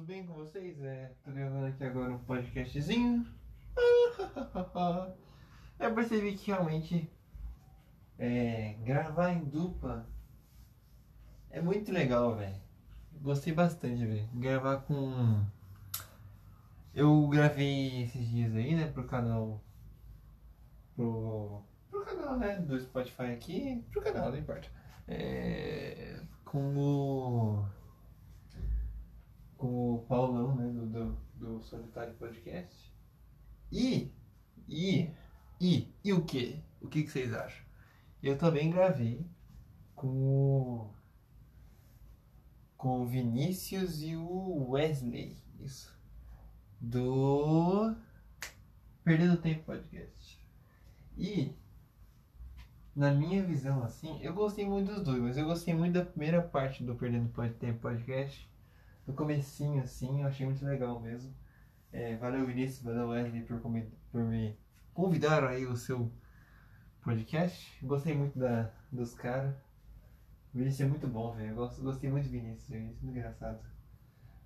tudo bem com vocês? É, tô gravando aqui agora um podcastzinho. Eu percebi que realmente é, gravar em dupla é muito legal, velho. Gostei bastante, velho. Gravar com. Eu gravei esses dias aí, né, pro canal. Pro. Pro canal, né, do Spotify aqui. Pro canal, não importa. É, com o com o Paulão, né, do, do, do Solitário Podcast. E, e, e, e o que? O que, que vocês acham? Eu também gravei com o, com o Vinícius e o Wesley, isso, do Perdendo Tempo Podcast. E, na minha visão, assim, eu gostei muito dos dois, mas eu gostei muito da primeira parte do Perdendo Tempo Podcast, no comecinho, assim, eu achei muito legal mesmo. É, valeu Vinícius, valeu Wesley por, por me convidar aí o seu podcast. Gostei muito da, dos caras. Vinícius é muito bom, velho. Gostei muito do Vinícius, Vinícius é muito engraçado.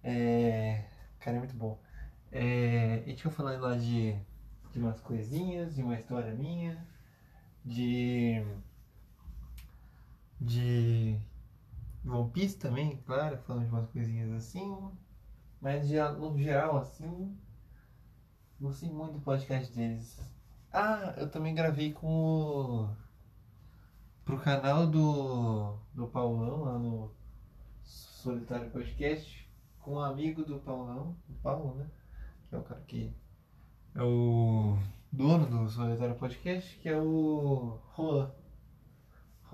É, cara, é muito bom. É, a gente vai falando lá de, de umas coisinhas, de uma história minha, de. de One Piece também, claro, falando de umas coisinhas assim. Mas no geral, assim, gostei muito do podcast deles. Ah, eu também gravei com o. pro canal do. do Paulão, lá no Solitário Podcast, com um amigo do Paulão, o Paulo, né? Que é o cara que. é o dono do Solitário Podcast, que é o Juan.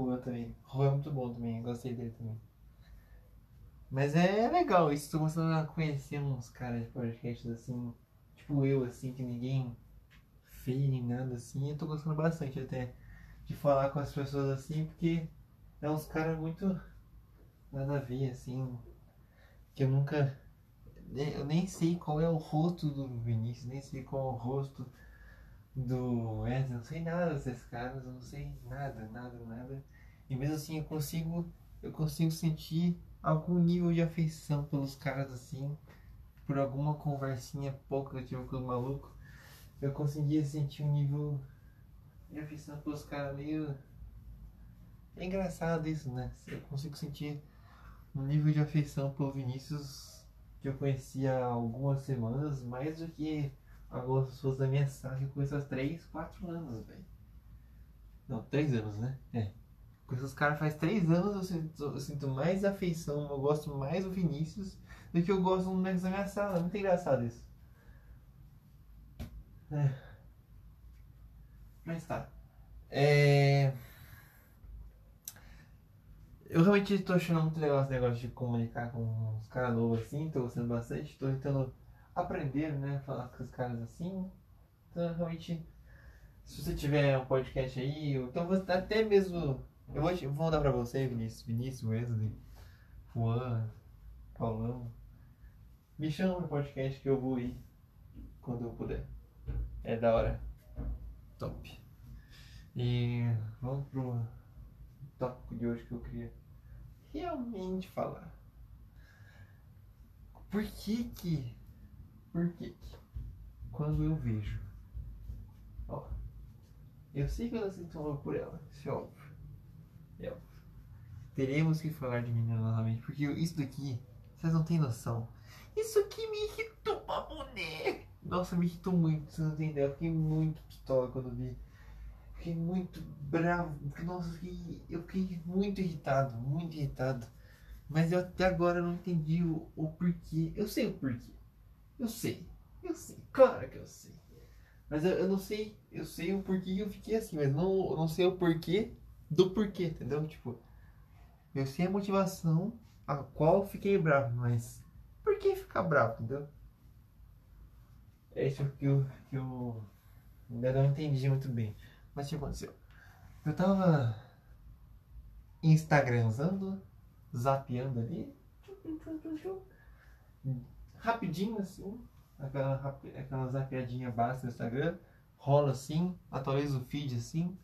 Juan também. Juan é muito bom também, gostei dele também. Mas é legal isso, tô começando a conhecer uns caras de podcasts assim, tipo eu, assim, que ninguém fez nem nada assim. Eu tô gostando bastante até de falar com as pessoas assim, porque é uns caras muito nada a ver, assim, que eu nunca. Eu nem sei qual é o rosto do Vinícius, nem sei qual é o rosto do Wesley, não sei nada desses caras, eu não sei nada, nada, nada. E mesmo assim eu consigo, eu consigo sentir algum nível de afeição pelos caras assim, por alguma conversinha pouca que eu tive com os malucos, eu conseguia sentir um nível de afeição pelos caras meio. É engraçado isso, né? Eu consigo sentir um nível de afeição pelo Vinícius que eu conhecia há algumas semanas, mais do que algumas pessoas da minha sala que eu conheço há 3, 4 anos, velho. Não, 3 anos, né? É. Com esses caras faz três anos eu sinto, eu sinto mais afeição, eu gosto mais do Vinícius do que eu gosto do Nex da minha sala. Muito engraçado isso. É. Mas tá. É... Eu realmente estou achando muito legal esse negócio de comunicar com os caras novos assim, estou gostando bastante, estou tentando aprender, né, falar com os caras assim. Então realmente, se você tiver um podcast aí, então até mesmo eu vou, vou mandar pra você, Vinícius, Vinícius, Wesley, Juan, Paulão. Me chama no podcast que eu vou ir quando eu puder. É da hora. Top. E vamos pro tópico de hoje que eu queria realmente falar. Por que que. Por que. Quando eu vejo. Ó. Eu sei que ela sinto amor por ela, isso é óbvio. Eu. Teremos que falar de menina novamente, porque isso daqui, vocês não têm noção. Isso aqui me irritou pra boné. Nossa, me irritou muito, vocês não têm ideia. Eu fiquei muito pistola quando vi. Fiquei muito bravo. Nossa, eu fiquei, eu fiquei muito irritado, muito irritado. Mas eu até agora não entendi o, o porquê. Eu sei o porquê. Eu sei. Eu sei. Claro que eu sei. Mas eu, eu não sei. Eu sei o porquê que eu fiquei assim, mas não, eu não sei o porquê do porquê, entendeu? Tipo, eu sei a motivação a qual fiquei bravo, mas por que ficar bravo, entendeu? É isso que eu, que eu ainda não entendi muito bem. Mas o que aconteceu? Eu tava Instagramzando, zapeando ali, rapidinho assim, aquela, aquela zapeadinha básica do Instagram, rola assim, atualiza o feed assim,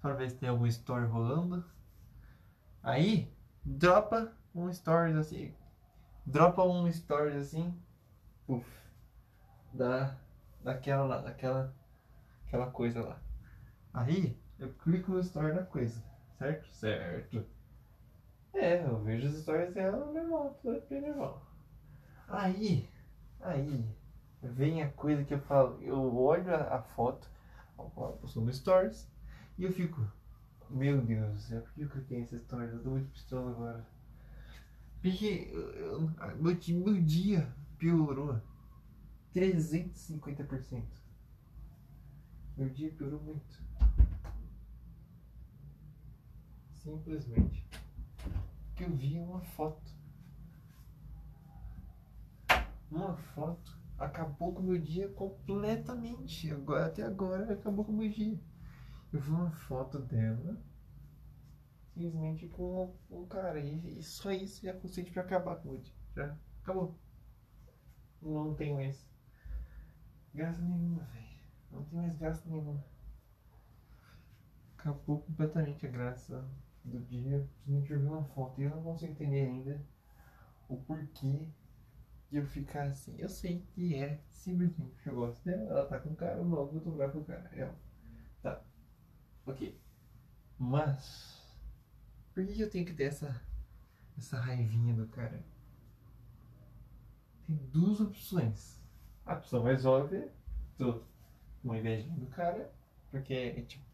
para ver se tem algum story rolando. Aí, dropa um stories assim, dropa um stories assim, uf, da, daquela lá, daquela aquela coisa lá. Aí eu clico no story da coisa, certo? Certo. É, eu vejo os stories dela normal, tudo bem normal. Aí, aí, vem a coisa que eu falo, eu olho a, a foto, eu sou no stories, e eu fico, meu Deus do céu, por que eu cliquei nessa stories? Eu tô muito pistola agora. Porque eu, eu, meu, meu dia piorou 350%. Meu dia piorou muito. Simplesmente. Que eu vi uma foto. Uma foto acabou com o meu dia completamente. Agora, até agora acabou com o meu dia. Eu vi uma foto dela simplesmente com um cara. E, só isso já consegui pra acabar com o dia. Já acabou. Não tem mais graça nenhuma, velho. Não tem mais graça nenhuma. Acabou completamente a graça do dia. Simplesmente eu vi uma foto e eu não consigo entender ainda o porquê de eu ficar assim. Eu sei que é simplesmente eu gosto dela, ela tá com o cara, logo eu tô com o cara. É, tá. Ok. Mas. Por que eu tenho que ter essa. Essa raivinha do cara? Tem duas opções. A opção mais óbvia, tô com invejinha do cara, porque tipo.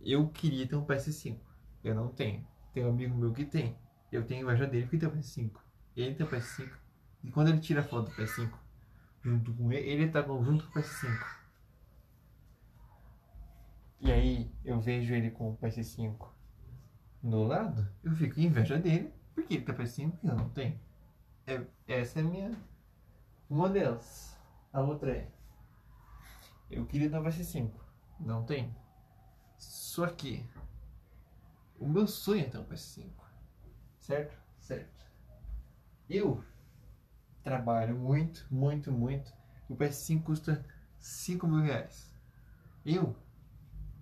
Eu queria ter um PS5. Eu não tenho. Tem um amigo meu que tem. Eu tenho inveja dele porque tem um PS5. Ele tem um PS5. E quando ele tira a foto do PS5 junto com ele, ele tá junto com o PS5. E aí eu vejo ele com o PS5 do lado, eu fico com inveja dele, porque ele tem PS5 e eu não tenho. É, essa é a minha. Uma delas. A outra é. Eu queria dar o PS5. Não tem. Só que. O meu sonho é ter um PS5. Certo? Certo. Eu trabalho muito, muito, muito. O PS5 custa 5 mil reais. Eu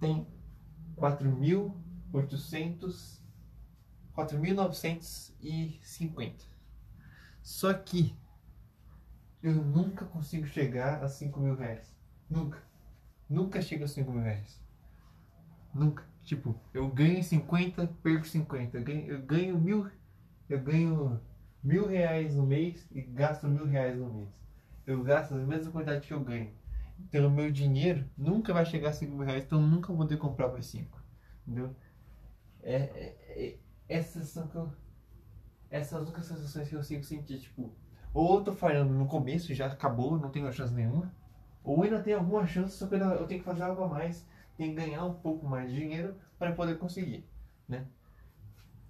tenho 4.800, 4.950. Só que eu nunca consigo chegar a 5 mil reais. Nunca. Nunca chego a 5 mil reais. Nunca. Tipo, eu ganho 50, perco 50. Eu ganho, eu ganho mil. Eu ganho mil reais no mês e gasto mil reais no mês. Eu gasto a mesma quantidade que eu ganho. Então meu dinheiro nunca vai chegar a 5 mil reais, então nunca vou poder comprar por 5. Entendeu? É, é, é, essas são que eu, essas são as únicas sensações que eu consigo sentir, tipo, ou eu tô falhando no começo, já acabou, não tenho chance nenhuma, ou ainda tem alguma chance, só que eu tenho que fazer algo a mais, tenho que ganhar um pouco mais de dinheiro para poder conseguir, né?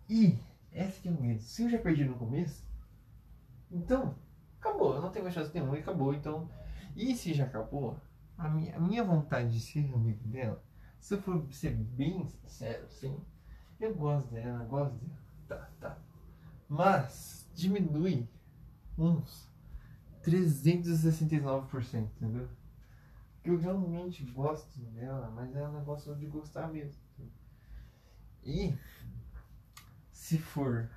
E essa que é o medo. Se eu já perdi no começo, então, acabou. Eu não tenho mais chance nenhuma e acabou. Então, e se já acabou, a minha, a minha vontade de ser amigo dela, se eu for ser bem sincero, assim, eu gosto dela, gosto dela. Tá, tá. Mas diminui uns 369%, entendeu? Eu realmente gosto dela, mas é um negócio de gostar mesmo. E se for.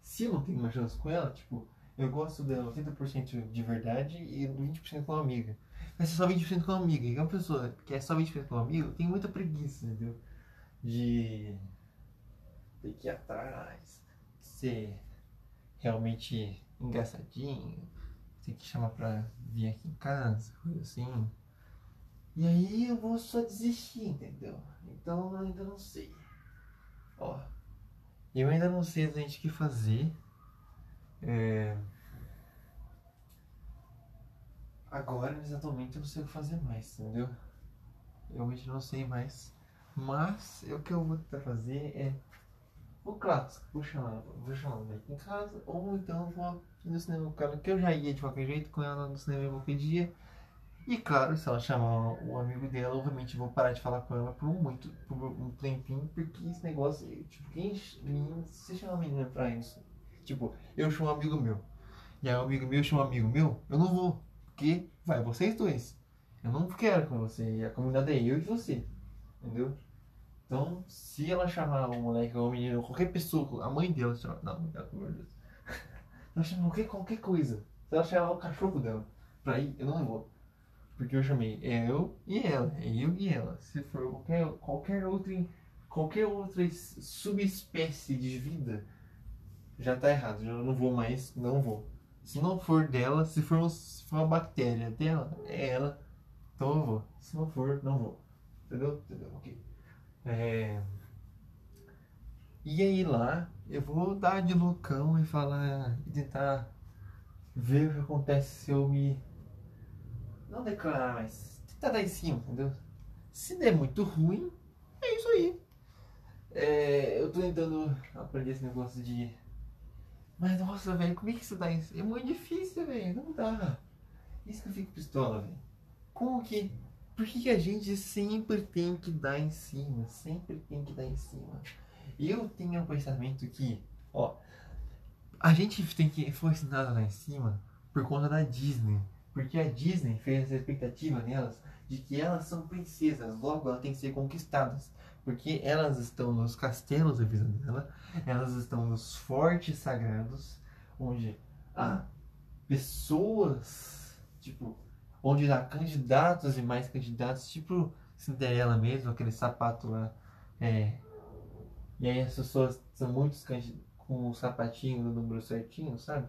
Se eu não tenho uma chance com ela, tipo, eu gosto dela 80% de verdade e 20% com amiga. Mas é só 20% com amiga. E uma pessoa que é só 20% com amigo tem muita preguiça, entendeu? De ter que ir atrás, ser realmente engraçadinho, ter que chamar pra vir aqui em casa, coisa assim. E aí eu vou só desistir, entendeu? Então eu ainda não sei. Ó, eu ainda não sei exatamente o que fazer. É... Agora, exatamente, eu não sei o que fazer mais, entendeu? Eu realmente não sei mais. Mas o que eu vou tentar fazer é o clássico, vou chamar, vou chamar ela aqui em casa, ou então vou no cinema com ela, que eu já ia de qualquer jeito com ela no cinema qualquer dia. E claro, se ela chamar o amigo dela, obviamente vou parar de falar com ela por um muito, por um tempinho, porque esse negócio, tipo, quem menino, você chama menina pra isso? Tipo, eu chamo um amigo meu. E aí um amigo meu chama um amigo meu, eu não vou. Porque vai vocês dois. Eu não quero com você. E a comunidade é eu e você. Entendeu? Então, se ela chamar o moleque ou o menino, qualquer pessoa, a mãe dela chama. Não, pelo amor de Deus. Ela chama qualquer, qualquer coisa. Se ela chamar o cachorro dela pra ir, eu não vou. Porque eu chamei eu e ela, é eu e ela. Se for qualquer, qualquer outra qualquer outra subespécie de vida, já tá errado. Já não vou mais, não vou. Se não for dela, se for, se for uma bactéria dela, é ela, então eu vou. Se não for, não vou. Entendeu? Entendeu? Ok. É... E aí lá, eu vou dar de loucão e falar, e tentar ver o que acontece se eu me. Não declarar, mas tentar dar em cima, entendeu? Se der muito ruim, é isso aí. É, eu tô tentando aprender esse negócio de. Mas nossa, velho, como é que isso dá em cima? É muito difícil, velho, não dá. Isso que eu fico pistola, velho. Como que. Por que, que a gente sempre tem que dar em cima? Sempre tem que dar em cima. Eu tenho um pensamento que, ó, a gente tem que foi ensinado lá em cima por conta da Disney. Porque a Disney fez essa expectativa nelas de que elas são princesas, logo elas têm que ser conquistadas. Porque elas estão nos castelos da visão dela, elas estão nos fortes sagrados, onde há pessoas, tipo, onde há candidatos e mais candidatos, tipo Cinderela mesmo, aquele sapato lá, é, e aí as pessoas são muitos com o sapatinho no número certinho, sabe?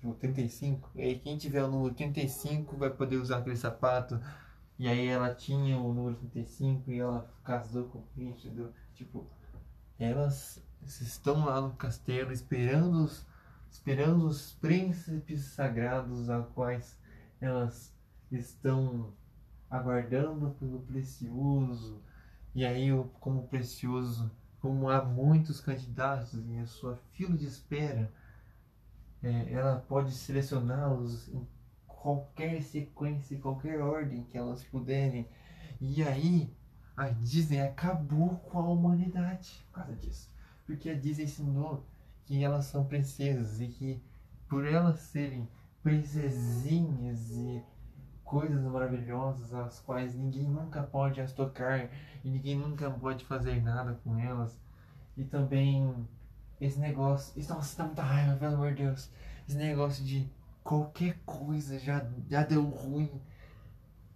Tipo 35. E aí quem tiver o número 35 vai poder usar aquele sapato. E aí ela tinha o número 35 e ela casou com o príncipe, entendeu? Tipo, elas estão lá no castelo esperando os, esperando os príncipes sagrados a quais elas estão aguardando pelo precioso. E aí, como precioso como há muitos candidatos em sua fila de espera, é, ela pode selecioná-los em qualquer sequência, qualquer ordem que elas puderem. E aí a Disney acabou com a humanidade por causa disso. Porque a Disney ensinou que elas são princesas e que por elas serem princesinhas e coisas maravilhosas as quais ninguém nunca pode as tocar e ninguém nunca pode fazer nada com elas. E também esse negócio. Isso, nossa, dá muita raiva, pelo amor de Deus. Esse negócio de qualquer coisa já, já deu ruim.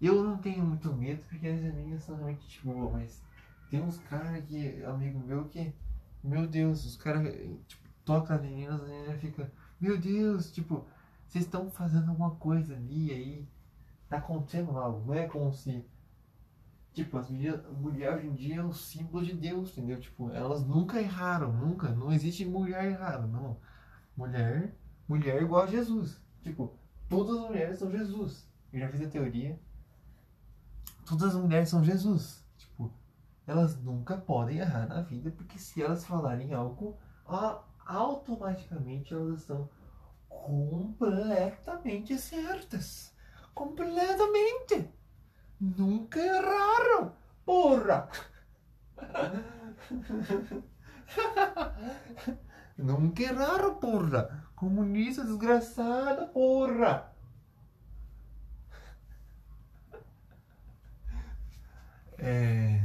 Eu não tenho muito medo porque as amigas são realmente de boa, mas tem uns caras que, amigo meu, que. Meu Deus, os caras tipo, tocam as meninas e já fica. Meu Deus, tipo, vocês estão fazendo alguma coisa ali aí tá acontecendo algo. Não é como se. Tipo, as mulheres, mulher hoje em dia é o símbolo de Deus, entendeu? Tipo, elas nunca erraram, nunca. Não existe mulher errada, não. Mulher, mulher é igual a Jesus. Tipo, todas as mulheres são Jesus. Eu já fiz a teoria. Todas as mulheres são Jesus. Tipo, elas nunca podem errar na vida, porque se elas falarem algo, automaticamente elas estão completamente certas. Completamente. Nunca erraram. Porra. Nunca erraram, porra. Comunista desgraçada, porra. É...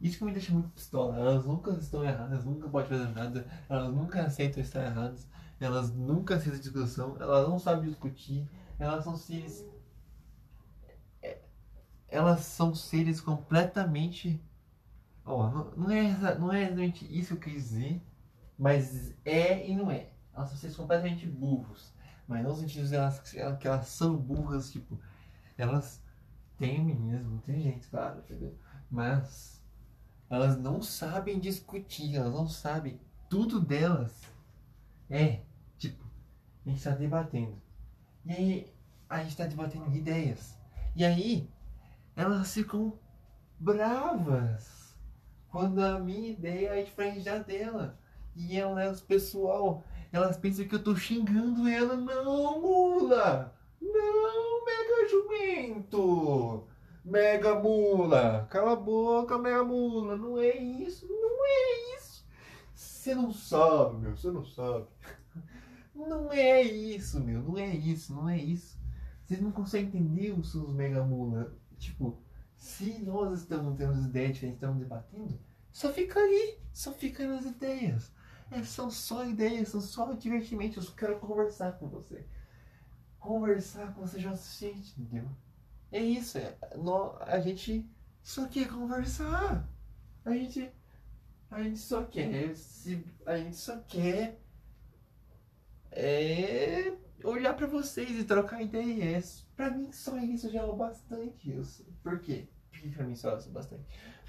Isso que me deixa muito pistola. Elas nunca estão erradas, nunca podem fazer nada. Elas nunca aceitam estar erradas. Elas nunca aceitam discussão. Elas não sabem discutir. Elas são seres elas são seres completamente. Ó, não, não, é, não é exatamente isso que eu quis dizer, mas é e não é. Elas são seres completamente burros. Mas não no sentido de elas, que elas são burras, tipo, elas têm meninas muito inteligentes, claro, entendeu? Mas elas não sabem discutir, elas não sabem. Tudo delas é, tipo, a gente está debatendo. E aí, a gente está debatendo ideias. E aí, elas ficam bravas quando a minha ideia é diferente da dela. E elas, pessoal, elas pensam que eu tô xingando ela. Não, mula! Não, mega jumento! Mega mula! Cala a boca, mega mula! Não é isso, não é isso! Você não sabe, meu, você não sabe. Não é isso, meu, não é isso, não é isso. Vocês não conseguem entender os seus mega mula. Tipo, se nós estamos tendo ideias diferentes, estamos debatendo, só fica ali, só fica nas ideias. É, são só ideias, são só divertimentos. Eu quero conversar com você. Conversar com você já é o suficiente, entendeu? É isso, é, no, a gente só quer conversar. A gente, a gente só quer, se, a gente só quer é, olhar para vocês e trocar ideias. Pra mim só isso já é o bastante. Eu, por quê? Por que pra mim só isso é o bastante?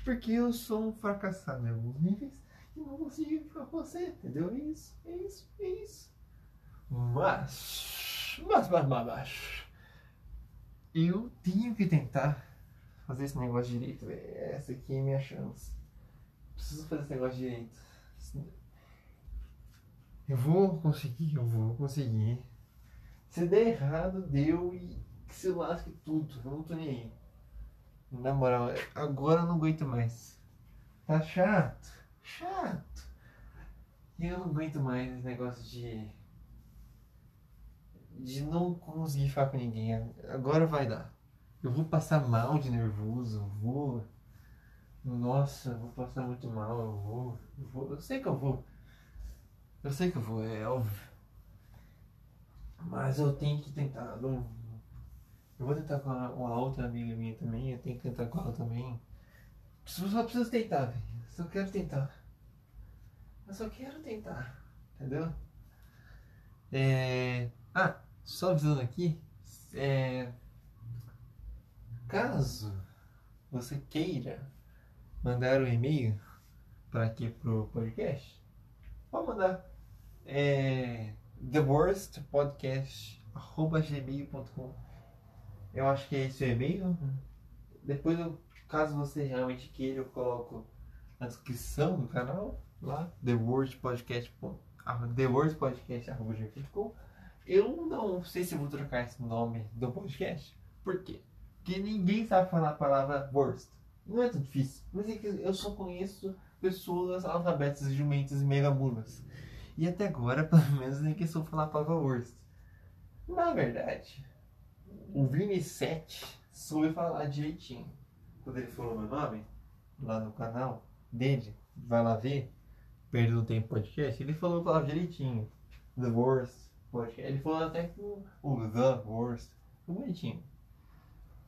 Porque eu sou um fracassado em alguns níveis e não consigo ficar com você, entendeu? É isso, é isso, é isso. Mas, mas, mas, mas, mas eu tenho que tentar fazer esse negócio direito, velho. Essa aqui é minha chance. Preciso fazer esse negócio direito. Eu vou conseguir, eu vou conseguir. Se der errado, deu e que se lasque tudo. Eu não tô nem aí. Na moral, agora eu não aguento mais. Tá chato, chato. E eu não aguento mais esse negócio de. de não conseguir falar com ninguém. Agora vai dar. Eu vou passar mal de nervoso, vou. Nossa, eu vou passar muito mal, eu vou. Eu, vou, eu sei que eu vou. Eu sei que eu vou, é óbvio. Mas eu tenho que tentar. Eu vou tentar com uma outra amiga minha também. Eu tenho que tentar com ela também. Só preciso tentar, velho. Só quero tentar. Eu só quero tentar. Entendeu? É... Ah, só avisando aqui. É... Caso você queira mandar um e-mail para aqui pro podcast, pode mandar é theworstpodcast.gmail.com Eu acho que é esse o e-mail. Depois, eu, caso você realmente queira, eu coloco na descrição do canal, lá, theworstpodcast.gmail.com Eu não sei se vou trocar esse nome do podcast. Por quê? Porque ninguém sabe falar a palavra worst. Não é tão difícil. Mas é que eu só conheço pessoas alfabetas, jumentas e megamulas. E até agora, pelo menos, ninguém soube falar a palavra worst. Na verdade, o Vini 7 soube falar direitinho. Quando ele falou meu nome, lá no canal dele, vai lá ver, perdeu o tempo podcast, ele falou a palavra direitinho. The worst podcast. Ele falou até com o The worst. Foi bonitinho.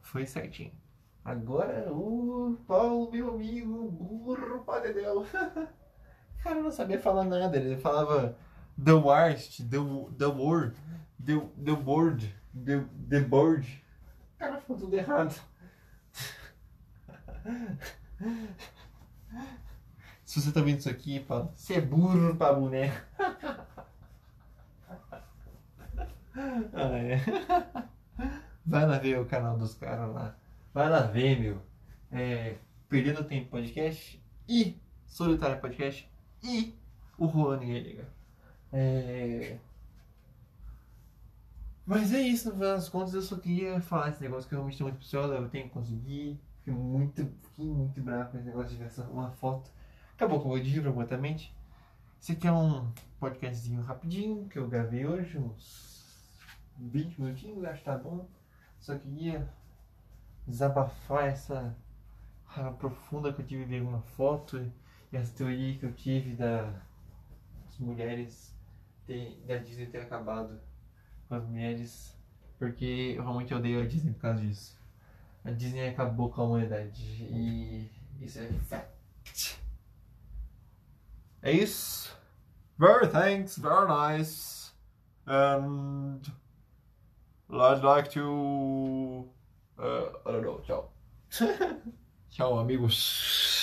Foi certinho. Agora o Paulo, meu amigo, burro, padre Deus. cara não sabia falar nada. Ele falava the worst, the, the word, the, the word, the, the board. O cara ficou tudo errado. Se você tá vendo isso aqui, fala, você é burro pra boneco. ah, é. Vai lá ver o canal dos caras lá. Vai lá ver, meu. É, Perdendo Tempo Podcast e Solitário Podcast e o Juan Guerreiro. É... Mas é isso, no final das contas, eu só queria falar esse negócio que eu realmente muito pessoal, eu tenho que conseguir. Fiquei muito, fiquei muito bravo com esse negócio de ver essa, uma foto. Acabou com o de completamente. Esse aqui é um podcastzinho rapidinho que eu gravei hoje, uns 20 minutinhos, acho que tá bom. Só queria desabafar essa raiva profunda que eu tive ver uma foto e as teorias que eu tive da, das mulheres ter, da Disney ter acabado com as mulheres, porque eu realmente odeio a Disney por causa disso. A Disney acabou com a humanidade e isso é fact. É isso. Very thanks, very nice. And I'd like to. Uh, I don't know. Tchau. Tchau, amigos.